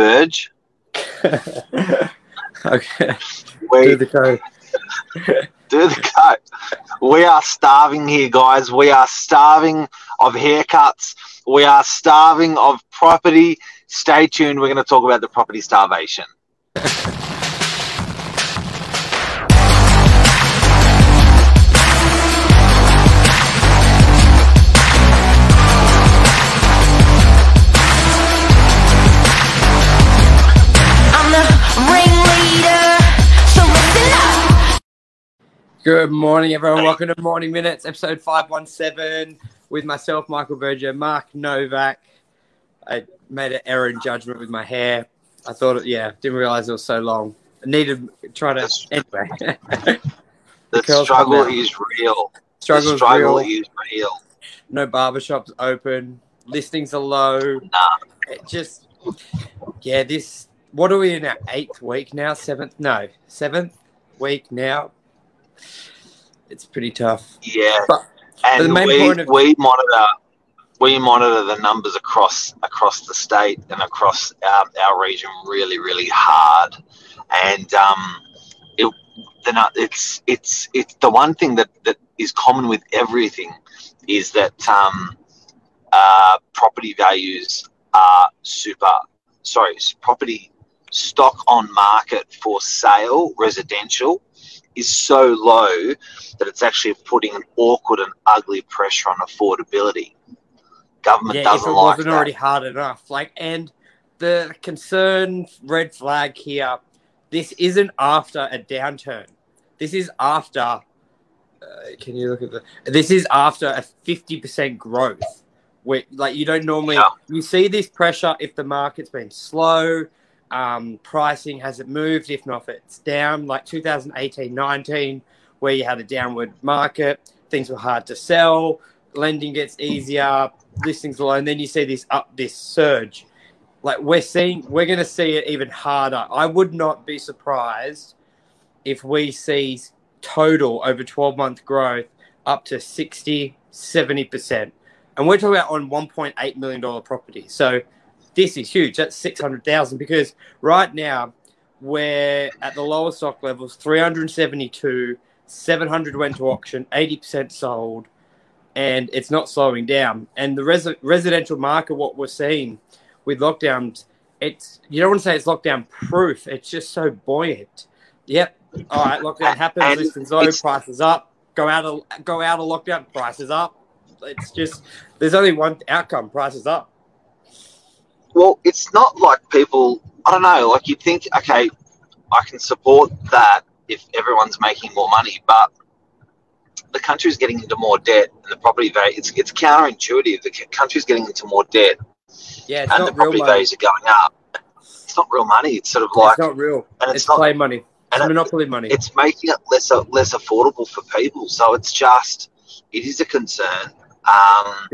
Burge. okay. We, Do the code. do the cut. We are starving here, guys. We are starving of haircuts. We are starving of property. Stay tuned. We're going to talk about the property starvation. Good morning, everyone. Welcome to Morning Minutes, episode 517, with myself, Michael Berger, Mark Novak. I made an error in judgment with my hair. I thought, it, yeah, didn't realize it was so long. I needed to try to, anyway. The curls struggle is real. Struggle's the struggle real. is real. No barbershops open. Listings are low. Nah. It just, yeah, this, what are we in our eighth week now? Seventh? No, seventh week now. It's pretty tough. Yeah. But- and the main we, point of- we monitor we monitor the numbers across across the state and across our, our region really really hard and um it the, it's it's it's the one thing that that is common with everything is that um uh property values are super sorry property stock on market for sale residential is so low that it's actually putting an awkward and ugly pressure on affordability. Government yeah, doesn't it like wasn't that. already hard enough. Like, and the concern red flag here. This isn't after a downturn. This is after. Uh, can you look at the? This is after a fifty percent growth. Where like you don't normally Yeah. you see this pressure if the market's been slow, um, pricing has it moved. If not, if it's down like 2018, 19, where you had a downward market, things were hard to sell, lending gets easier, listings low, and then you see this up this surge. Like we're seeing, we're going to see it even harder. I would not be surprised if we see total over 12 month growth up to 60, 70%. And we're talking about on $1.8 million property. So this is huge. That's 600,000 because right now we're at the lower stock levels 372, 700 went to auction, 80% sold and it's not slowing down. And the res- residential market, what we're seeing with lockdowns, it's you don't want to say it's lockdown proof. It's just so buoyant. Yep. All right, lockdown happens. And Listings low, prices up. Go out of go out of lockdown, prices up. It's just there's only one outcome: prices up. Well, it's not like people. I don't know. Like you'd think, okay, I can support that if everyone's making more money, but the country's getting into more debt, and the property value. It's it's counterintuitive. The country's getting into more debt, Yeah, it's and the property money. values are going up. It's not real money. It's sort of like, it's not real. and It's, it's not play money. It's and it- monopoly money. it's making it less less affordable for people. So it's just it is a concern. Um.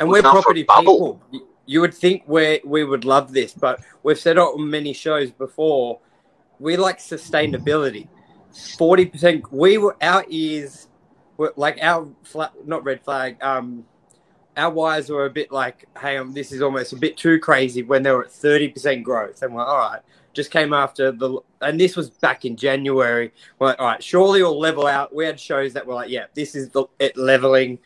And we're a property bubble. people. You- would think we we would love this, but we've said on many shows before. We like sustainability. Forty percent. We were our ears were like our flat, not red flag. Um, our wires were a bit like, hey, um, this is almost a bit too crazy when they were at thirty percent growth, and we're all right. Just came after the, and this was back in January. We're like, all right, surely it'll level out. We had shows that were like, yeah, this is the, it leveling.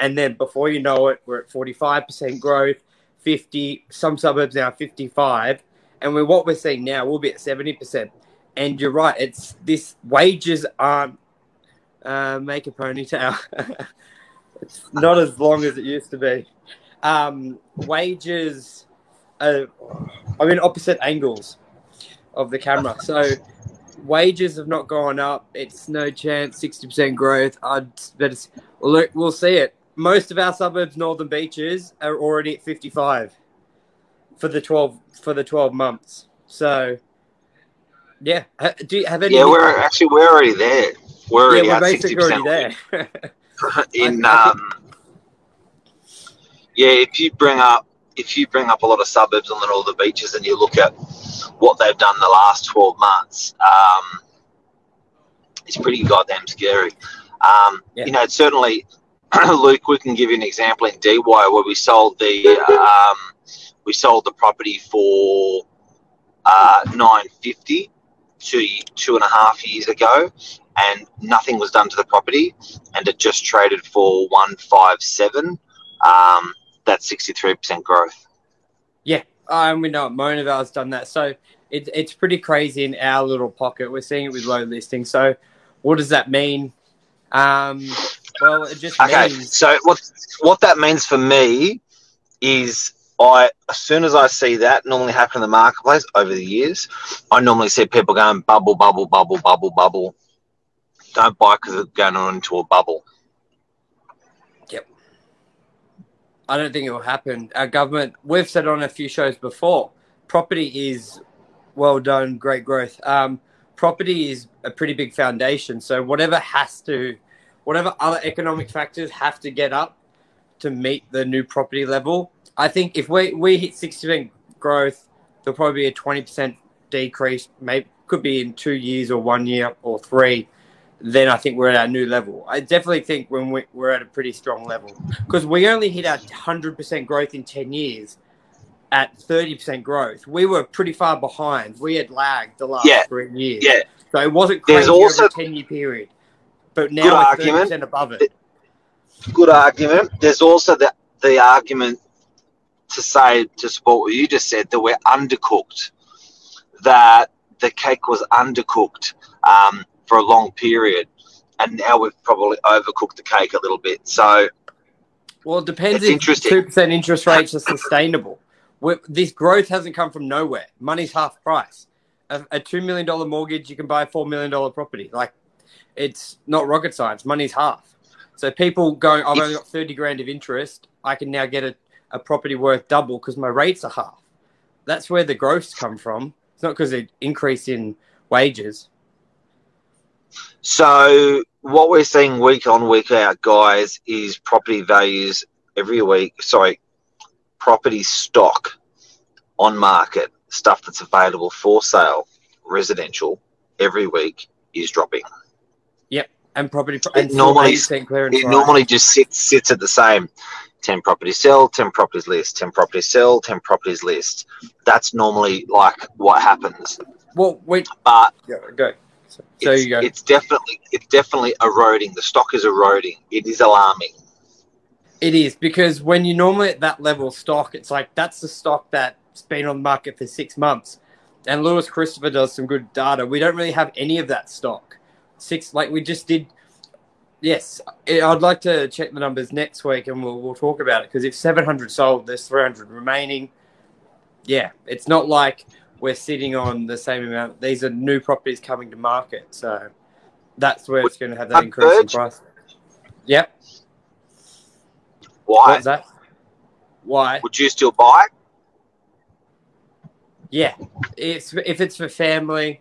And then before you know it, we're at 45% growth, 50, some suburbs now 55. And what we're seeing now, we'll be at 70%. And you're right, it's this wages aren't uh, make a ponytail. it's not as long as it used to be. Um, wages, uh, I'm in opposite angles of the camera. So wages have not gone up. It's no chance, 60% growth. I'd look, we'll see it. Most of our suburbs, northern beaches, are already at 55 for the 12 for the 12 months. So, yeah. Do you have any? yeah, we're actually we're already there. We're already yeah, we're basically already there. in I- I um, yeah if you bring up if you bring up a lot of suburbs on the northern beaches and you look at what they've done the last 12 months um, it's pretty goddamn scary um, Yeah. you know it's certainly luke we can give you an example in DY where we sold the um, we sold the property for uh, 950 two, two and a half years ago, and nothing was done to the property, and it just traded for 157. Um, that's 63% growth. Yeah, um, we know Mona Vale's done that. So it, it's pretty crazy in our little pocket. We're seeing it with low listings. So what does that mean? Um, well, it just Okay, means so what what that means for me is I as soon as I see that normally happen in the marketplace over the years, I normally see people going bubble, bubble, bubble, bubble, bubble. Don't buy because it's going on into a bubble. Yep. I don't think it will happen. Our government, we've said on a few shows before, property is well done, great growth. Um, property is a pretty big foundation. So whatever has to, whatever other economic factors have to get up to meet the new property level. I think if we we hit sixty percent growth, there'll probably be a twenty percent decrease. Maybe could be in two years or one year or three. Then I think we're at our new level. I definitely think when we, we're at a pretty strong level because we only hit our hundred percent growth in ten years at thirty percent growth. We were pretty far behind. We had lagged the last Yeah. three years. Yeah, So it wasn't There's crazy also- over a ten year period. But Good now we're thirty argument. above it. good argument. There's also the the argument to say to support what you just said that we're undercooked, that the cake was undercooked um, for a long period, and now we've probably overcooked the cake a little bit. So Well, it depends It's if interesting. two percent interest rates are sustainable. we this growth hasn't come from nowhere. Money's half price. A, a two million dollar mortgage, you can buy a four million dollar property. Like, it's not rocket science. Money's half. So people going, oh, I've only got thirty grand of interest. I can now get a, a property worth double because my rates are half. That's where the growth's come from. It's not because of increase in wages. So what we're seeing week on week out, guys, is property values every week. Sorry, property stock on market stuff that's available for sale, residential, every week is dropping. Yep, and property and It normally- 80% clearance It normally just sits sits at the same. 10 properties sell, 10 properties list, 10 properties sell, 10 properties list. That's normally like what happens. Well, wait, But go. go. So, it's, you go. it's definitely it's definitely eroding. The stock is eroding. It is alarming. It is because when you normally at that level of stock, it's like that's the stock that's been on the market for six months. And Louis Christopher does some good data. We don't really have any of that stock. Six, like we just did. Yes, I- I'd like to check the numbers next week, and we'll we'll talk about it. Because if seven hundred sold, there's three hundred remaining. Yeah, it's not like we're sitting on the same amount. These are new properties coming to market, so that's where it's going to have that increase in price. Yep. Why? What's that? Why? Would you still buy? Yeah, it's if it's for family,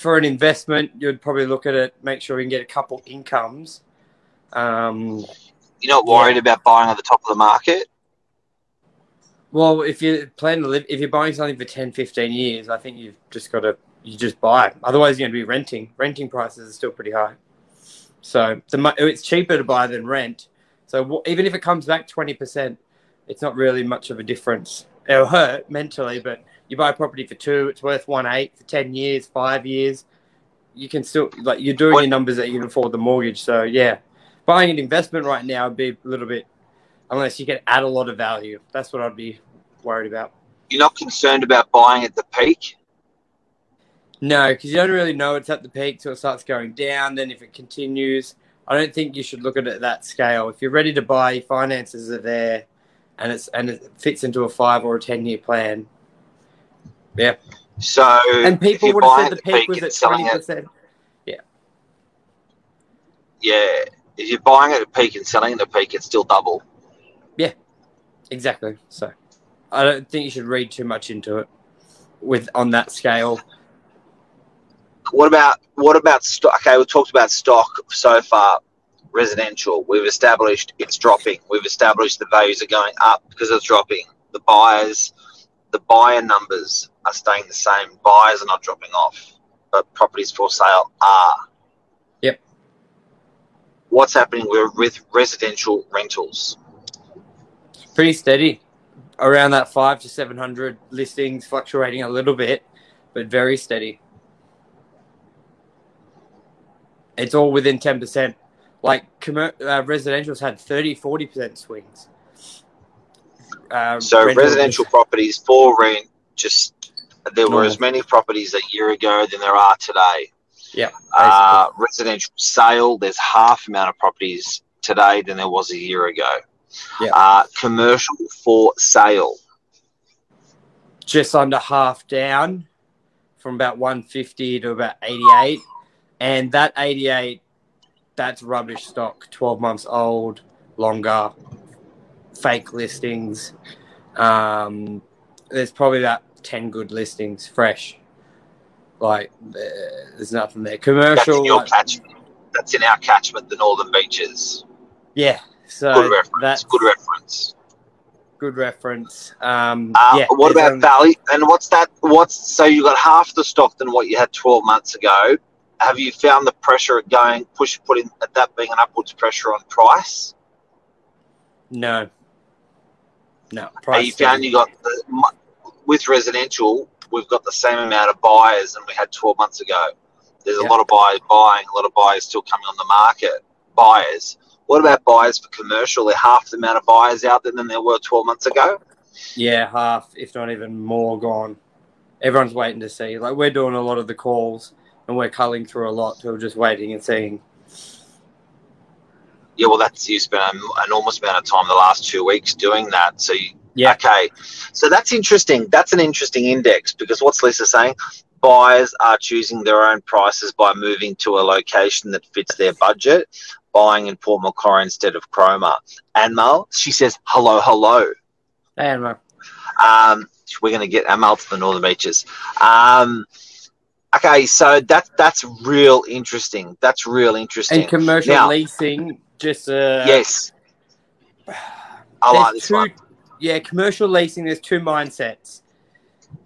for an investment, you'd probably look at it, make sure you can get a couple incomes. Um, You're not worried about buying at the top of the market? well, if you plan to live, if you're buying something for 10, 15 years, I think you've just got to you just buy. Otherwise, you're going to be renting. Renting prices are still pretty high, so the, it's cheaper to buy than rent. So even if it comes back twenty percent, it's not really much of a difference. It'll hurt mentally, but you buy a property for two, it's worth one eight for ten years, five years. You can still like you're doing What- your numbers that you can afford the mortgage. So yeah, buying an investment right now would be a little bit unless you can add a lot of value. That's what I'd be worried about. You're not concerned about buying at the peak? No, because you don't really know it's at the peak till it starts going down. Then if it continues, I don't think you should look at it at that scale. If you're ready to buy, finances are there, and it's and it fits into a five or a ten year plan. Yeah, So and people would have said the at the peak peak was and at selling twenty it, percent. yeah, Yeah. if you're buying at a peak and selling at a peak, it's still double. Yeah. Exactly. So, I don't think you should read too much into it with on that scale. What about what about stock? Okay, we've talked about stock so far. Residential, we've established it's dropping. We've established the values are going up because it's dropping. The buyers, the buyer numbers are staying the same. Buyers are not dropping off, but properties for sale are. Yep. What's happening with, residential rentals? Pretty steady. around that five to seven hundred listings, fluctuating a little bit, but very steady. It's all within ten percent. Like commer- uh, residential's had 30 40 percent swings. Uh, So residential properties for rent, just there were as many properties a year ago than there are today. Yeah, Uh, residential sale, there's half amount of properties today than there was a year ago. Yeah. Uh, commercial for sale. just under half down from about 150 to about 88 and that 88 that's rubbish stock 12 months old longer fake listings um, there's probably about 10 good listings fresh like there's nothing there Commercial. That's in your like- catchment. That's in our catchment, the Northern Beaches. yeah so Good reference. that's Good reference. good reference um, Uh, yeah what about only- Valley? And what's that? What's so you got half the stock than what you had 12 months ago? Have you found the pressure at going push putting at that being an upwards pressure on price? no no price you found you got the, with residential? We've got the same amount of buyers than we had 12 months ago. There's a lot of buyers buying, a lot of buyers still coming on the market. Buyers. What about buyers for commercial? They're half the amount of buyers out there than there were 12 months ago. Yeah, half, if not even more, gone. Everyone's waiting to see. Like we're doing a lot of the calls, and we're culling through a lot. So we're just waiting and seeing. Yeah, well, that's you spent an enormous amount of time the last two weeks doing that. So you, Yeah. Okay, so that's interesting. That's an interesting index because what's Lisa saying? Buyers are choosing their own prices by moving to a location that fits their budget, buying in Port Macquarie instead of Cromer. And Mel, she says, hello, hello. And uh, Um, we're going to get Amal to the Northern Beaches. Um, okay, so that that's real interesting. That's real interesting. and commercial Now- leasing, just uh, yes, I like there's this two, one. Yeah, commercial leasing. There's two mindsets.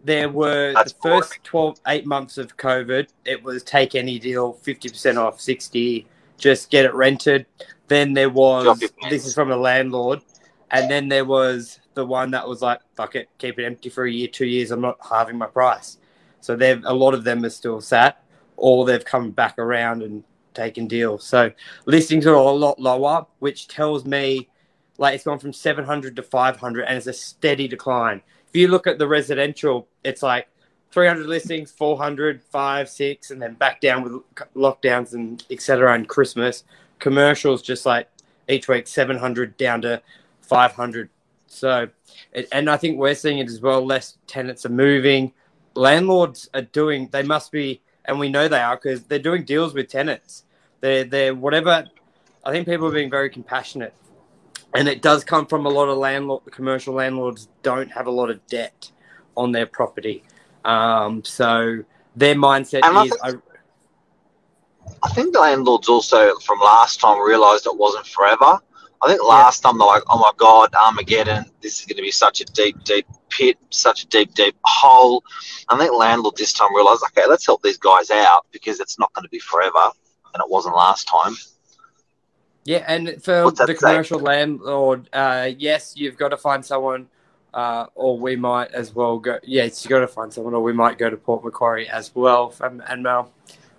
There were That's the first 12, eight months of COVID. It was take any deal, fifty percent off, sixty, just get it rented. Then there was this is from a landlord, and then there was the one that was like, fuck it, keep it empty for a year, two years. I'm not halving my price. So they've a lot of them are still sat, or they've come back around and taken deals. So listings are a lot lower, which tells me like it's gone from 700 to 500 and it's a steady decline. If you look at the residential, it's like 300 listings, 400, 5, 6, and then back down with lockdowns and etc. and Christmas. Commercials just like each week 700 down to 500. So, and I think we're seeing it as well. Less tenants are moving. Landlords are doing, they must be, and we know they are because they're doing deals with tenants. They're, they're whatever. I think people are being very compassionate and it does come from a lot of landlord commercial landlords don't have a lot of debt on their property um, so their mindset And I is I, I think the landlords also from last time realised it wasn't forever. I think last time they're like, "Oh my God, Armageddon! This is going to be such a deep, deep pit, such a deep, deep hole." I think landlord this time realised, "Okay, let's help these guys out because it's not going to be forever," and it wasn't last time. yeah and for the say? commercial landlord uh, yes you've got to find someone uh, or we might as well go yes you've got to find someone or we might go to port macquarie as well from and Mel,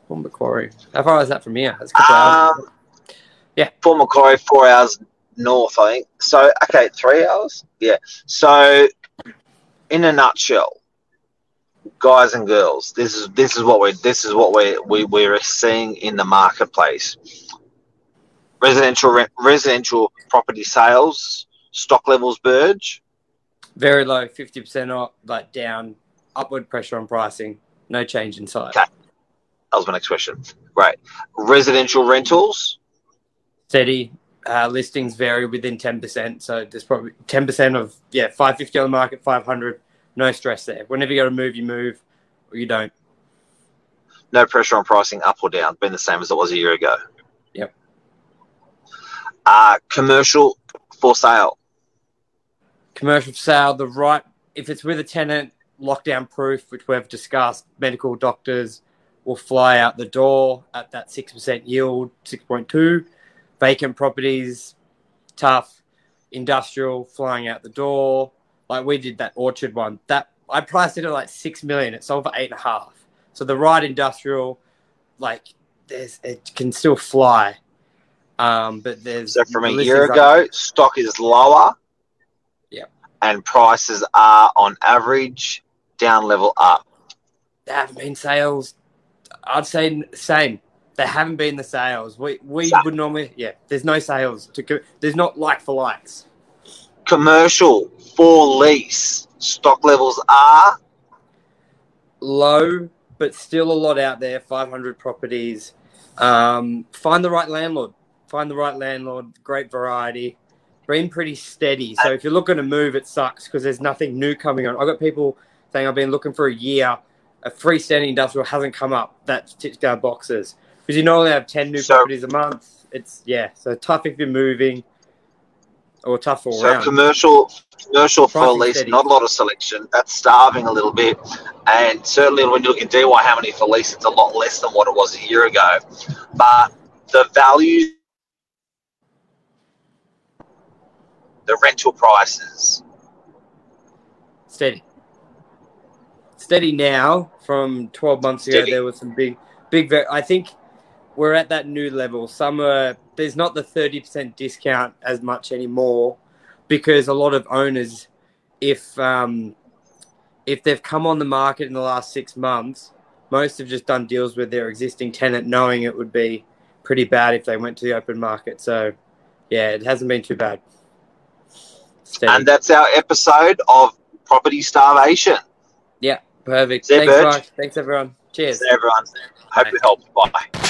port macquarie how far is that from here That's a couple hours. Um, Yeah. Port Macquarie, four hours north, I think. So, okay, three hours. Yeah. So, in a nutshell, guys and girls, this is this is what we this is what we we we're seeing in the marketplace. Residential re- residential property sales stock levels Burge. very low 50% off like down upward pressure on pricing no change in sight Okay. That was my next question. Right. Residential rentals. steady. Uh, listings vary within ten percent, so there's probably ten percent of yeah five fifty on the market, five hundred. No stress there. Whenever you got to move, you move, or you don't. No pressure on pricing up or down. Been the same as it was a year ago. Yep. Uh, commercial for sale. Commercial for sale, the right if it's with a tenant, lockdown proof, which we've discussed. Medical doctors will fly out the door at that six percent yield, six point two. Vacant properties, tough. Industrial flying out the door. Like we did that Orchard one. That I priced it at like six million. It sold for eight and a half. So the right industrial, like there's it can still fly. Um, but there's So from a year ago, stock is lower. Yeah. And prices are on average down level up. there haven't been sales. I'd say same. There haven't been the sales. We we Sa- would normally yeah. There's no sales to. There's not like for likes. Commercial for lease stock levels are Low, but still a lot out there. 500 properties. Um, find the right landlord. Find the right landlord. Great variety. Been pretty steady. So if you're looking to move, it sucks because there's nothing new coming on. I've got people saying I've been looking for a year. A freestanding industrial hasn't come up that ticks our boxes because you normally have 10 new So- properties a month. It's yeah, so tough if you're moving or tough all so round. commercial commercial for lease, steady. not a lot of selection. That's starving a little bit. And certainly when you look at DY how many for lease, it's a lot less than what it was a year ago. But the value the rental prices. steady. Steady now. From 12 months ago, Steady. there was some big, big. I think we're at that new level. Some are, there's not the 30% discount as much anymore because a lot of owners, if um, if they've come on the market in the last six months, most have just done deals with their existing tenant, knowing it would be pretty bad if they went to the open market. So, yeah, it hasn't been too bad. Steady. And that's our episode of Property Starvation. Yeah, perfect. Thanks, Thanks, everyone. Cheers. Everyone, hope we helped. Bye.